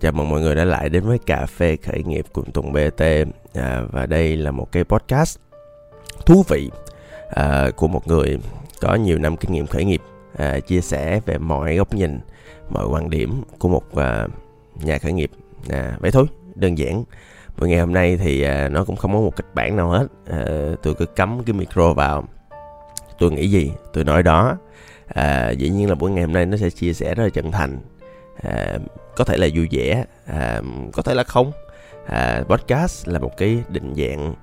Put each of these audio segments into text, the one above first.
chào mừng mọi người đã lại đến với cà phê khởi nghiệp cùng Tùng BT à, và đây là một cái podcast thú vị à, của một người có nhiều năm kinh nghiệm khởi nghiệp à, chia sẻ về mọi góc nhìn, mọi quan điểm của một à, nhà khởi nghiệp. À, vậy thôi, đơn giản. Buổi ngày hôm nay thì à, nó cũng không có một kịch bản nào hết. À, tôi cứ cắm cái micro vào, tôi nghĩ gì tôi nói đó. À, dĩ nhiên là buổi ngày hôm nay nó sẽ chia sẻ rất là chân thành à, có thể là vui vẻ à, có thể là không. À, podcast là một cái định dạng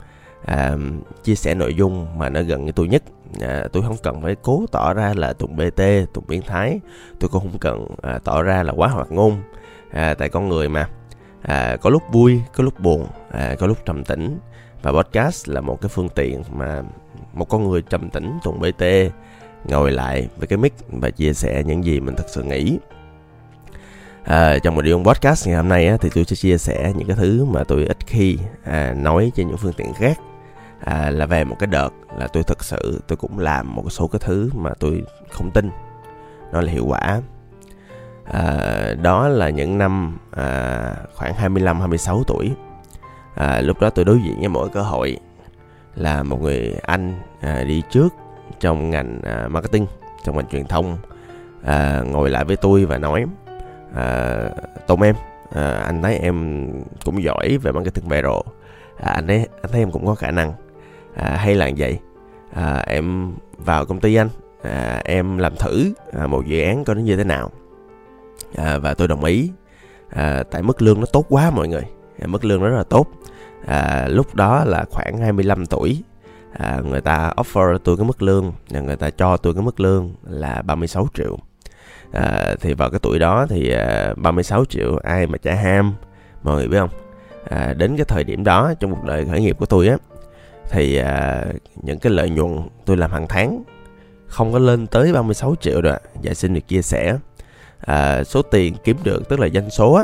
à, chia sẻ nội dung mà nó gần như tôi nhất. À, tôi không cần phải cố tỏ ra là tụng bt tụng biến thái. Tôi cũng không cần à, tỏ ra là quá hoạt ngôn. À, tại con người mà. À, có lúc vui có lúc buồn à, có lúc trầm tĩnh. Và podcast là một cái phương tiện mà một con người trầm tĩnh tụng bt ngồi lại với cái mic và chia sẻ những gì mình thật sự nghĩ. À, trong một điều podcast ngày hôm nay á, thì tôi sẽ chia sẻ những cái thứ mà tôi ít khi à, nói trên những phương tiện khác. À, là về một cái đợt là tôi thực sự tôi cũng làm một số cái thứ mà tôi không tin nó là hiệu quả. À, đó là những năm à, khoảng 25 26 tuổi. À, lúc đó tôi đối diện với mỗi cơ hội là một người anh à, đi trước trong ngành à, marketing trong ngành truyền thông à, ngồi lại với tôi và nói à, Tùng em. À, anh thấy em cũng giỏi về marketing viral à, anh thấy anh thấy em cũng có khả năng. À, hay là vậy? À, em vào công ty anh. À, em làm thử à, một dự án coi nó như thế nào. À, và tôi đồng ý. À, tại mức lương nó tốt quá mọi người. À, mức lương nó rất là tốt. À, lúc đó là khoảng 25 tuổi. À, người ta offer tôi cái mức lương người ta cho tôi cái mức lương là 36 triệu à, thì vào cái tuổi đó thì à, 36 triệu ai mà trả ham mọi người biết không? À, đến cái thời điểm đó trong cuộc đời khởi nghiệp của tôi á thì à, những cái lợi nhuận tôi làm hàng tháng không có lên tới 36 triệu rồi dạ xin được chia sẻ. À, số tiền kiếm được tức là doanh số á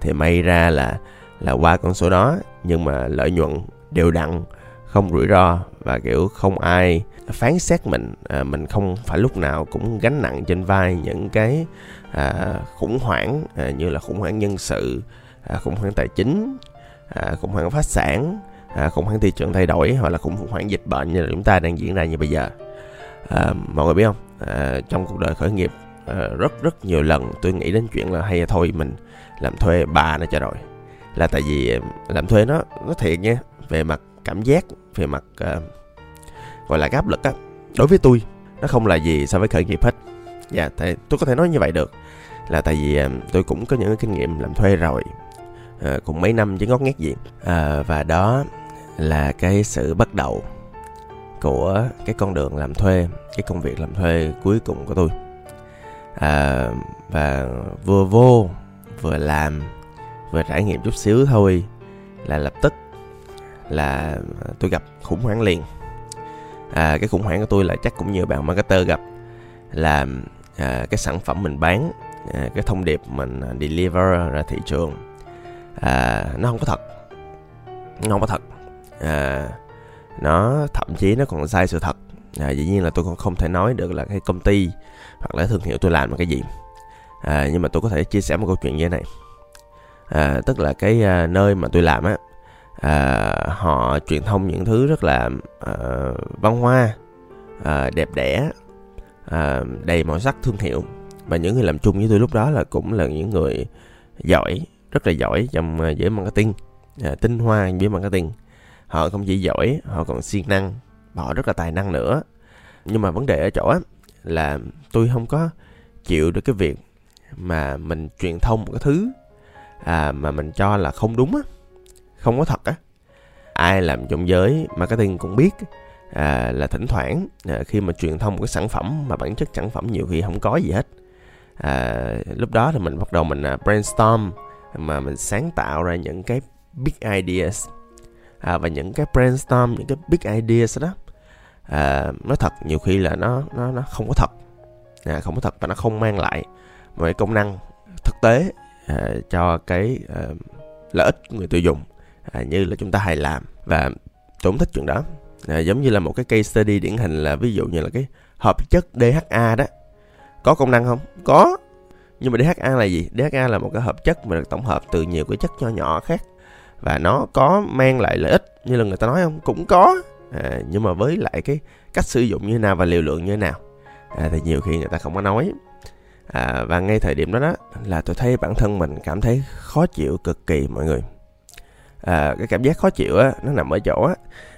thì may ra là là qua con số đó nhưng mà lợi nhuận đều đặn không rủi ro và kiểu không ai phán xét mình. À, mình không phải lúc nào cũng gánh nặng trên vai những cái à, khủng hoảng à, như là khủng hoảng nhân sự à, khủng hoảng tài chính à, khủng hoảng phát sản à, khủng hoảng thị trường thay đổi hoặc là khủng hoảng dịch bệnh như là chúng ta đang diễn ra như bây giờ. À, mọi người biết không? À, trong cuộc đời khởi nghiệp à, rất rất nhiều lần tôi nghĩ đến chuyện là hay thôi mình làm thuê bà nó cho rồi. Là tại vì à, làm thuê nó nó thiệt nha về mặt cảm giác về mặt uh, gọi là áp lực á đối với tôi nó không là gì so với khởi nghiệp hết. Dạ tại tôi có thể nói như vậy được là tại vì uh, tôi cũng có những kinh nghiệm làm thuê rồi uh, cũng mấy năm chứ ngót nghét gì. Uh, và đó là cái sự bắt đầu của cái con đường làm thuê cái công việc làm thuê cuối cùng của tôi. À, và vừa vô vừa làm vừa trải nghiệm chút xíu thôi là lập tức là tôi gặp khủng hoảng liền. À, cái khủng hoảng của tôi là chắc cũng nhiều bạn marketer gặp là à, cái sản phẩm mình bán à, cái thông điệp mình à, deliver ra thị trường à, nó không có thật nó không có thật. À, nó thậm chí nó còn sai sự thật. À, dĩ nhiên là tôi còn không thể nói được là cái công ty hoặc là thương hiệu tôi làm là cái gì. À, nhưng mà tôi có thể chia sẻ một câu chuyện như thế này. À, tức là cái à, nơi mà tôi làm á à, họ truyền thông những thứ rất là à, văn hoa à, đẹp đẽ à, đầy màu sắc thương hiệu. Và những người làm chung với tôi lúc đó là cũng là những người giỏi rất là giỏi trong giới marketing à, tinh hoa với marketing. Họ không chỉ giỏi họ còn siêng năng họ rất là tài năng nữa. Nhưng mà vấn đề ở chỗ á là tôi không có chịu được cái việc mà mình truyền thông một cái thứ à, mà mình cho là không đúng á không có thật á. Ai làm trong giới marketing cũng biết à, là thỉnh thoảng à, khi mà truyền thông một cái sản phẩm mà bản chất sản phẩm nhiều khi không có gì hết. À, lúc đó thì mình bắt đầu mình à, brainstorm mà mình sáng tạo ra những cái big ideas. À, và những cái brainstorm những cái big ideas đó à, nói thật nhiều khi là nó nó nó không có thật. À, không có thật và nó không mang lại một cái công năng thực tế à, cho cái à, lợi ích của người tiêu dùng à, như là chúng ta hay làm. Và tôi thích chuyện đó. À, giống như là một cái case study điển hình là ví dụ như là cái hợp chất DHA đó. Có công năng không? Có. Nhưng mà DHA là gì? DHA là một cái hợp chất mà được tổng hợp từ nhiều cái chất nhỏ nhỏ khác. Và nó có mang lại lợi ích như là người ta nói không? Cũng có. À, nhưng mà với lại cái cách sử dụng như thế nào và liều lượng như thế nào. À, thì nhiều khi người ta không có nói. À, và ngay thời điểm đó đó là tôi thấy bản thân mình cảm thấy khó chịu cực kỳ mọi người à, cái cảm giác khó chịu á nó nằm ở chỗ á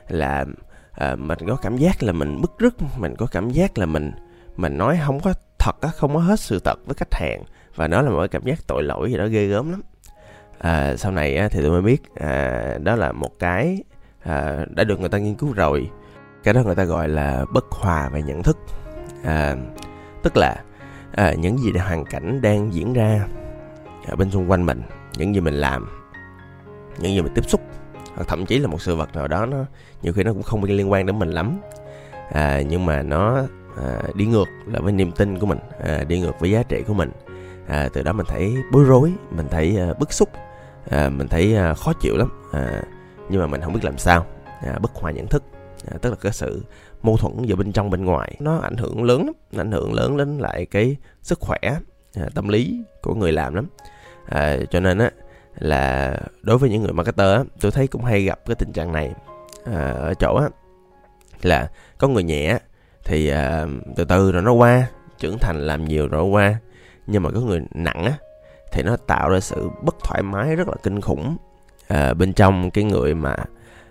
là à, mình có cảm giác là mình bức rứt mình có cảm giác là mình mình nói không có thật á không có hết sự thật với khách hàng. Và nó là một cái cảm giác tội lỗi gì đó ghê gớm lắm. À, sau này á, thì tôi mới biết à, đó là một cái à, đã được người ta nghiên cứu rồi. Cái đó người ta gọi là bất hòa về nhận thức. À, tức là à, những gì hoàn cảnh đang diễn ra ở bên xung quanh mình những gì mình làm những gì mình tiếp xúc hoặc thậm chí là một sự vật nào đó nó nhiều khi nó cũng không liên quan đến mình lắm. À, nhưng mà nó à, đi ngược là với niềm tin của mình à, đi ngược với giá trị của mình. À, từ đó mình thấy bối rối mình thấy à, bức xúc à, mình thấy à, khó chịu lắm. À, nhưng mà mình không biết làm sao à, bất hòa nhận thức à, tức là cái sự mâu thuẫn giữa bên trong bên ngoài nó ảnh hưởng lớn lắm nó ảnh hưởng lớn đến lại cái sức khỏe à, tâm lý của người làm lắm. À, cho nên á là đối với những người marketer á tôi thấy cũng hay gặp cái tình trạng này à, ở chỗ á là có người nhẹ thì à, từ từ rồi nó qua trưởng thành làm nhiều rồi nó qua nhưng mà có người nặng á thì nó tạo ra sự bất thoải mái rất là kinh khủng à, bên trong cái người mà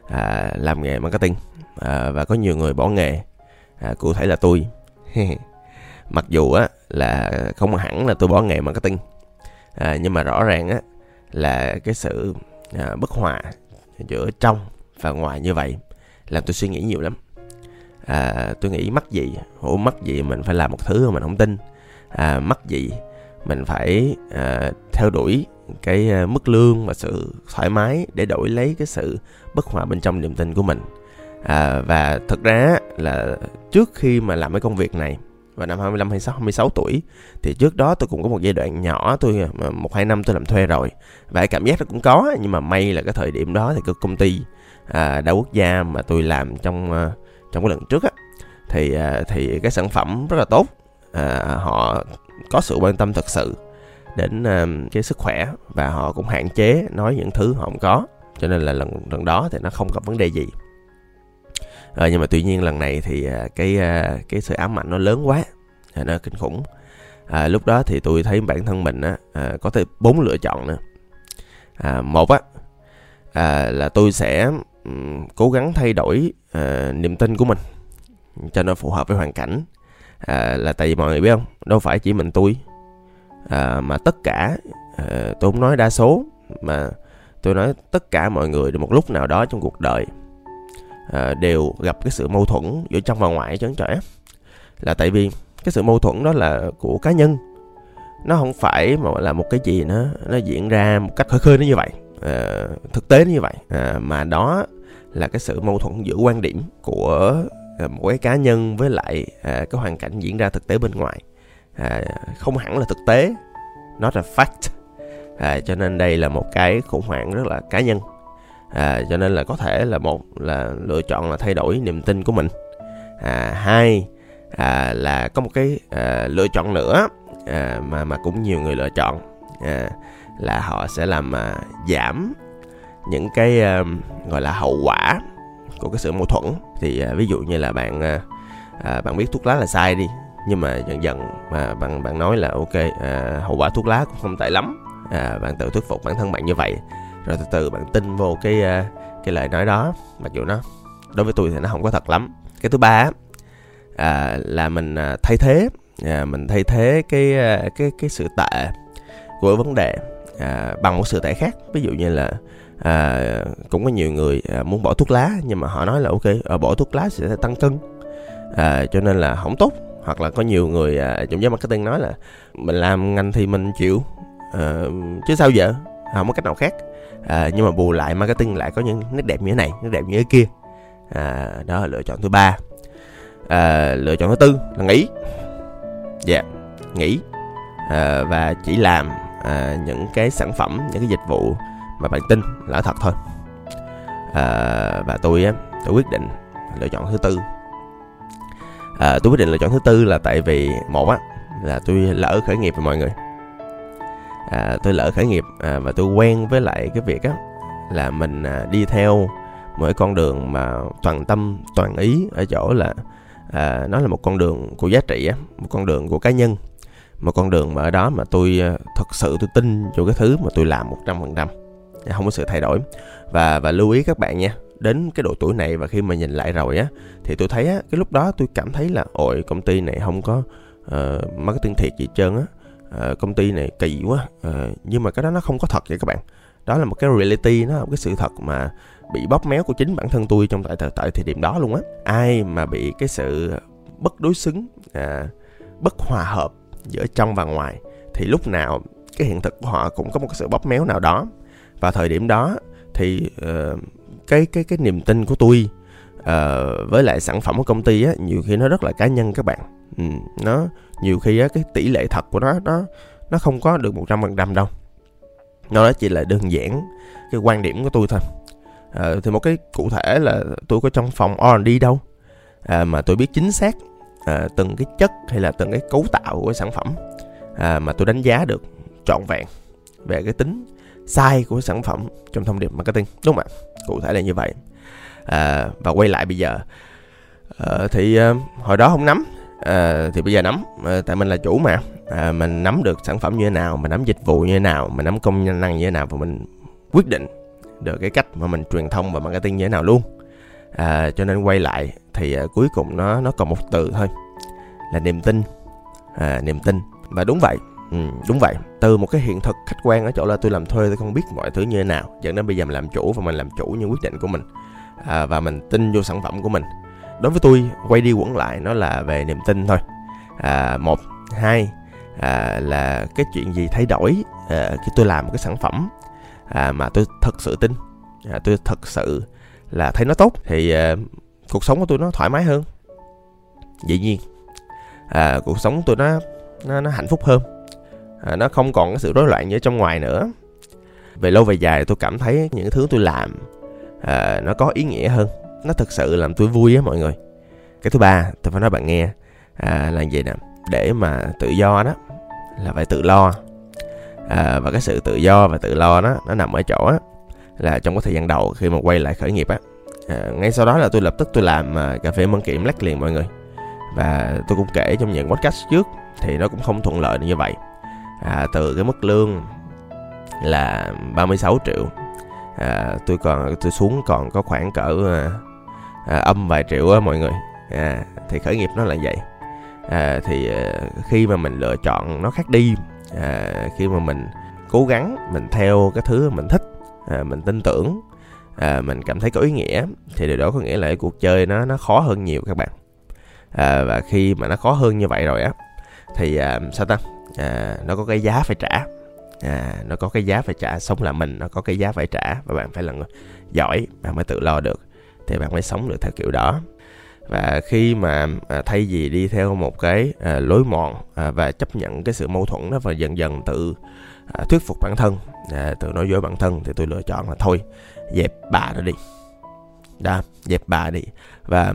à, làm nghề marketing à, và có nhiều người bỏ nghề à, cụ thể là tôi. Mặc dù á là không hẳn là tôi bỏ nghề marketing à, nhưng mà rõ ràng á là cái sự à, bất hòa giữa trong và ngoài như vậy làm tôi suy nghĩ nhiều lắm. À, tôi nghĩ mắc gì ủa mắc gì mình phải làm một thứ mà mình không tin. À, mắc gì mình phải à, theo đuổi cái à, mức lương và sự thoải mái để đổi lấy cái sự bất hòa bên trong niềm tin của mình. À, và thực ra là trước khi mà làm cái công việc này và năm 25 26 26 tuổi thì trước đó tôi cũng có một giai đoạn nhỏ tôi ờ, một hai năm tôi làm thuê rồi. Và cảm giác nó cũng có nhưng mà may là cái thời điểm đó thì cái công ty à, đa quốc gia mà tôi làm trong à, trong cái lần trước á thì à, thì cái sản phẩm rất là tốt. À, họ có sự quan tâm thật sự đến à, cái sức khỏe và họ cũng hạn chế nói những thứ họ không có. Cho nên là lần lần đó thì nó không gặp vấn đề gì à, nhưng mà tuy nhiên lần này thì à, cái à, cái sự ám ảnh nó lớn quá à, nó kinh khủng. À, lúc đó thì tôi thấy bản thân mình á à, có thể bốn lựa chọn nữa. À, một á à, là tôi sẽ um, cố gắng thay đổi à, niềm tin của mình cho nó phù hợp với hoàn cảnh. À, là tại vì mọi người biết không? Đâu phải chỉ mình tôi à, mà tất cả à, tôi không nói đa số mà tôi nói tất cả mọi người một lúc nào đó trong cuộc đời. Ờ, đều gặp cái sự mâu thuẫn giữa trong và ngoài chấn trẻ là tại vì cái sự mâu thuẫn đó là của cá nhân. Nó không phải mà là một cái gì nó nó diễn ra một cách khơi khơi nó như vậy à, thực tế nó như vậy. À, mà đó là cái sự mâu thuẫn giữa quan điểm của à, một cái cá nhân với lại à, cái hoàn cảnh diễn ra thực tế bên ngoài. À, không hẳn là thực tế nó là fact. À, cho nên đây là một cái khủng hoảng rất là cá nhân à, cho nên là có thể là một là lựa chọn là thay đổi niềm tin của mình. À, hai à, là có một cái à, lựa chọn nữa à, mà mà cũng nhiều người lựa chọn. À, là họ sẽ làm à, giảm những cái à, gọi là hậu quả của cái sự mâu thuẫn. Thì à, ví dụ như là bạn à, à, bạn biết thuốc lá là sai đi nhưng mà dần dần mà bạn bạn nói là ok à, hậu quả thuốc lá cũng không tệ lắm. À, bạn tự thuyết phục bản thân bạn như vậy rồi từ từ bạn tin vô cái ờ, cái lời nói đó mặc dù nó đối với tôi thì nó không có thật lắm. Cái thứ ba à, là mình à, thay thế à, mình thay thế cái ờ, cái cái sự tệ của vấn đề à, bằng một sự tệ khác. Ví dụ như là à, cũng có nhiều người à, muốn bỏ thuốc lá nhưng mà họ nói là ok à, bỏ thuốc lá sẽ tăng cân. À, cho nên là không tốt. Hoặc là có nhiều người à, trong giới marketing nói là mình làm ngành thì mình chịu à, chứ sao giờ? Không có cách nào khác à, nhưng mà bù lại marketing lại có những nét đẹp như thế này nét đẹp như thế kia. À, đó là lựa chọn thứ ba. À, lựa chọn thứ tư là nghỉ. Dạ yeah, nghỉ. À, và chỉ làm à, những cái sản phẩm những cái dịch vụ mà bạn tin là thật thôi. À, và tôi á tôi quyết định lựa chọn thứ tư. À, tôi quyết định lựa chọn thứ tư là tại vì một á là tôi lỡ khởi nghiệp với mọi người à, tôi lỡ khởi nghiệp à, và tôi quen với lại cái việc á là mình à, đi theo mỗi con đường mà toàn tâm toàn ý ở chỗ là à, nó là một con đường của giá trị á một con đường của cá nhân một con đường mà ở đó mà tôi à, thật sự tôi tin vào cái thứ mà tôi làm một trăm phần trăm. Dạ, không có sự thay đổi. Và và lưu ý các bạn nha đến cái độ tuổi này và khi mà nhìn lại rồi á thì tôi thấy á cái lúc đó tôi cảm thấy là ôi công ty này không có uh, marketing thiệt gì trơn á uh, công ty này kỳ quá. Uh, nhưng mà cái đó nó không có thật vậy các bạn. Đó là một cái reality nó là một cái sự thật mà bị bóp méo của chính bản thân tôi trong tại tại thời điểm đó luôn á. Ai mà bị cái sự bất đối xứng à, bất hòa hợp giữa trong và ngoài thì lúc nào cái hiện thực của họ cũng có một cái sự bóp méo nào đó. Và thời điểm đó thì uh, cái cái cái niềm tin của tôi uh, với lại sản phẩm của công ty á nhiều khi nó rất là cá nhân các bạn. Ừ, nó nhiều khi á cái tỷ lệ thật của nó nó nó không có được một trăm phần trăm đâu. Nó chỉ là đơn giản cái quan điểm của tôi thôi. À, thì một cái cụ thể là tôi có trong phòng R&D đâu. À, mà tôi biết chính xác à, từng cái chất hay là từng cái cấu tạo của cái sản phẩm. À, mà tôi đánh giá được trọn vẹn về cái tính sai của sản phẩm trong thông điệp marketing đúng không ạ? Cụ thể là như vậy. À, và quay lại bây giờ. À, thì à, hồi đó không nắm à, thì bây giờ nắm à, tại mình là chủ mà. À, mình nắm được sản phẩm như thế nào mình nắm dịch vụ như thế nào mình nắm công năng như thế nào và mình quyết định được cái cách mà mình truyền thông và marketing như thế nào luôn. À, cho nên quay lại thì à, cuối cùng nó nó còn một từ thôi là niềm tin. À, niềm tin. Và đúng vậy ừ, đúng vậy. Từ một cái hiện thực khách quan ở chỗ là tôi làm thuê tôi không biết mọi thứ như thế nào dẫn đến bây giờ mình làm chủ và mình làm chủ những quyết định của mình. À, và mình tin vô sản phẩm của mình đối với tôi quay đi quẩn lại nó là về niềm tin thôi. À, một hai à, là cái chuyện gì thay đổi à, khi tôi làm một cái sản phẩm à, mà tôi thật sự tin à, tôi thật sự là thấy nó tốt thì à, cuộc sống của tôi nó thoải mái hơn. Dĩ nhiên à, cuộc sống của tôi nó nó, nó hạnh phúc hơn. À, nó không còn cái sự rối loạn như ở trong ngoài nữa. Về lâu về dài tôi cảm thấy những thứ tôi làm à, nó có ý nghĩa hơn nó thực sự làm tôi vui á mọi người. Cái thứ ba tôi phải nói bạn nghe à, là gì nè? Để mà tự do đó là phải tự lo. À, và cái sự tự do và tự lo đó nó nằm ở chỗ á là trong cái thời gian đầu khi mà quay lại khởi nghiệp á à, ngay sau đó là tôi lập tức tôi làm à, cà phê mân kiểm lách liền mọi người. Và tôi cũng kể trong những podcast trước thì nó cũng không thuận lợi như vậy. À, từ cái mức lương là 36 triệu à, tôi còn tôi xuống còn có khoảng cỡ à, à, âm vài triệu á mọi người. À, thì khởi nghiệp nó là vậy. À, thì à, khi mà mình lựa chọn nó khác đi à, khi mà mình cố gắng mình theo cái thứ mình thích à, mình tin tưởng à, mình cảm thấy có ý nghĩa thì điều đó có nghĩa là cái cuộc chơi nó nó khó hơn nhiều các bạn. À, và khi mà nó khó hơn như vậy rồi á thì à, sao ta? À, nó có cái giá phải trả. À, nó có cái giá phải trả sống là mình nó có cái giá phải trả và bạn phải là người giỏi bạn mới tự lo được thì bạn mới sống được theo kiểu đó. Và khi mà à, thay vì đi theo một cái à, lối mòn à, và chấp nhận cái sự mâu thuẫn đó và dần dần tự à, thuyết phục bản thân à, tự nói dối bản thân thì tôi lựa chọn là thôi dẹp bà nó đi. Đó dẹp bà đi. Và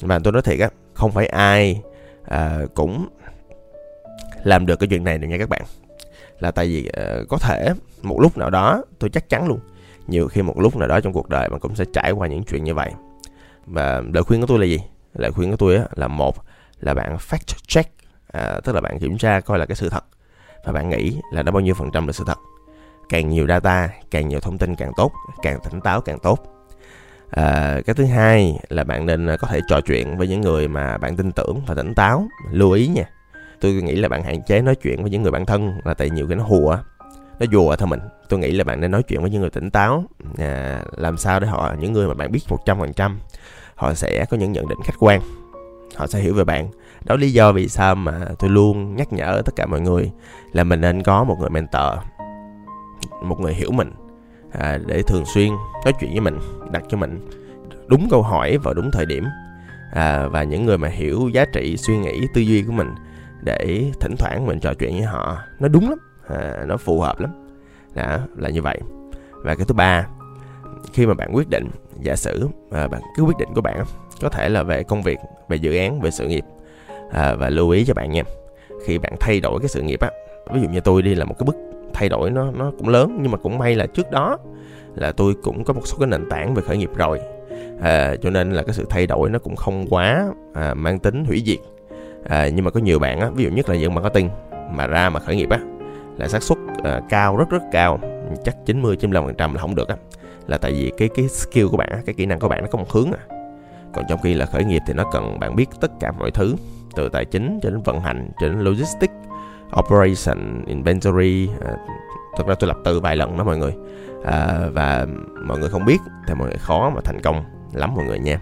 và tôi nói thiệt á không phải ai à, cũng làm được cái chuyện này được nha các bạn. Là tại vì à, có thể một lúc nào đó tôi chắc chắn luôn nhiều khi một lúc nào đó trong cuộc đời bạn cũng sẽ trải qua những chuyện như vậy. Và lời khuyên của tôi là gì? Lời khuyên của tôi á, là một là bạn fact check à, tức là bạn kiểm tra coi là cái sự thật. Và bạn nghĩ là đã bao nhiêu phần trăm là sự thật. Càng nhiều data càng nhiều thông tin càng tốt càng tỉnh táo càng tốt. À, cái thứ hai là bạn nên à, có thể trò chuyện với những người mà bạn tin tưởng và tỉnh táo. Lưu ý nha tôi nghĩ là bạn hạn chế nói chuyện với những người bạn thân là tại nhiều cái nó hùa nó đùa thôi mình. Tôi nghĩ là bạn nên nói chuyện với những người tỉnh táo. À, làm sao để họ những người mà bạn biết một trăm phần trăm họ sẽ có những nhận định khách quan. Họ sẽ hiểu về bạn. Đó lý do vì sao mà tôi luôn nhắc nhở tất cả mọi người là mình nên có một người mentor một người hiểu mình à, để thường xuyên nói chuyện với mình đặt cho mình đúng câu hỏi vào đúng thời điểm à, và những người mà hiểu giá trị suy nghĩ tư duy của mình để thỉnh thoảng mình trò chuyện với họ. Nó đúng lắm à, nó phù hợp lắm. Đó là như vậy. Và cái thứ ba khi mà bạn quyết định giả sử à, bạn cứ quyết định của bạn có thể là về công việc về dự án về sự nghiệp à, và lưu ý cho bạn nha. Khi bạn thay đổi cái sự nghiệp á ví dụ như tôi đi là một cái bước thay đổi nó nó cũng lớn nhưng mà cũng may là trước đó là tôi cũng có một số cái nền tảng về khởi nghiệp rồi. À, cho nên là cái sự thay đổi nó cũng không quá à, mang tính hủy diệt. À, nhưng mà có nhiều bạn á ví dụ nhất là dân marketing mà ra mà khởi nghiệp á là xác suất uh, cao rất rất cao. Chắc 90 95 phần trăm là không được á. Là tại vì cái cái skill của bạn cái kỹ năng của bạn nó có một hướng à. Còn trong khi là khởi nghiệp thì nó cần bạn biết tất cả mọi thứ từ tài chính cho đến vận hành cho đến logistics operation inventory à, thật ra tôi lập từ vài lần đó mọi người. À, và mọi người không biết thì mọi người khó mà thành công lắm mọi người nha.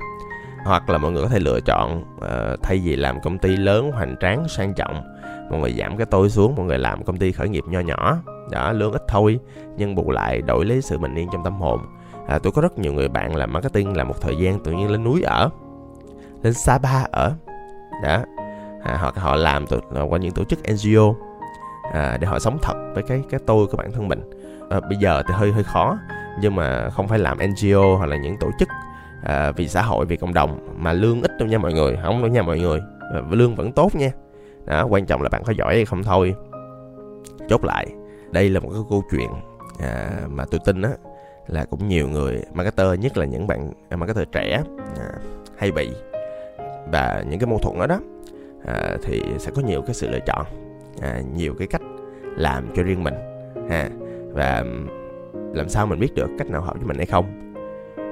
Hoặc là mọi người có thể lựa chọn à, thay vì làm công ty lớn hoành tráng sang trọng mọi người giảm cái tôi xuống mọi người làm công ty khởi nghiệp nho nhỏ. Đó lương ít thôi nhưng bù lại đổi lấy sự bình yên trong tâm hồn. À, tôi có rất nhiều người bạn làm marketing làm một thời gian tự nhiên lên núi ở lên Sapa ở. Đó à, hoặc họ làm từ, qua những tổ chức NGO à, để họ sống thật với cái cái tôi của bản thân mình. À, bây giờ thì hơi hơi khó nhưng mà không phải làm NGO hoặc là những tổ chức à, vì xã hội vì cộng đồng mà lương ít đâu nha mọi người không đâu nha mọi người. À, lương vẫn tốt nha đó quan trọng là bạn có giỏi hay không thôi. Chốt lại đây là một cái câu chuyện à, mà tôi tin á là cũng nhiều người marketer nhất là những bạn à, marketer trẻ à, hay bị và những cái mâu thuẫn đó đó à, thì sẽ có nhiều cái sự lựa chọn à, nhiều cái cách làm cho riêng mình ha. Và làm sao mình biết được cách nào hợp với mình hay không?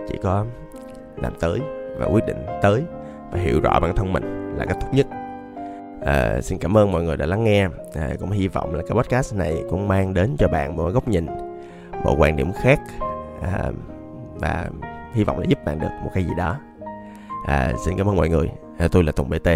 Chỉ có làm tới và quyết định tới và hiểu rõ bản thân mình là cách tốt nhất à, xin cảm ơn mọi người đã lắng nghe. À, cũng hy vọng là cái podcast này cũng mang đến cho bạn một góc nhìn một quan điểm khác. À, và hy vọng là giúp bạn được một cái gì đó. À, xin cảm ơn mọi người. À, tôi là tùng bt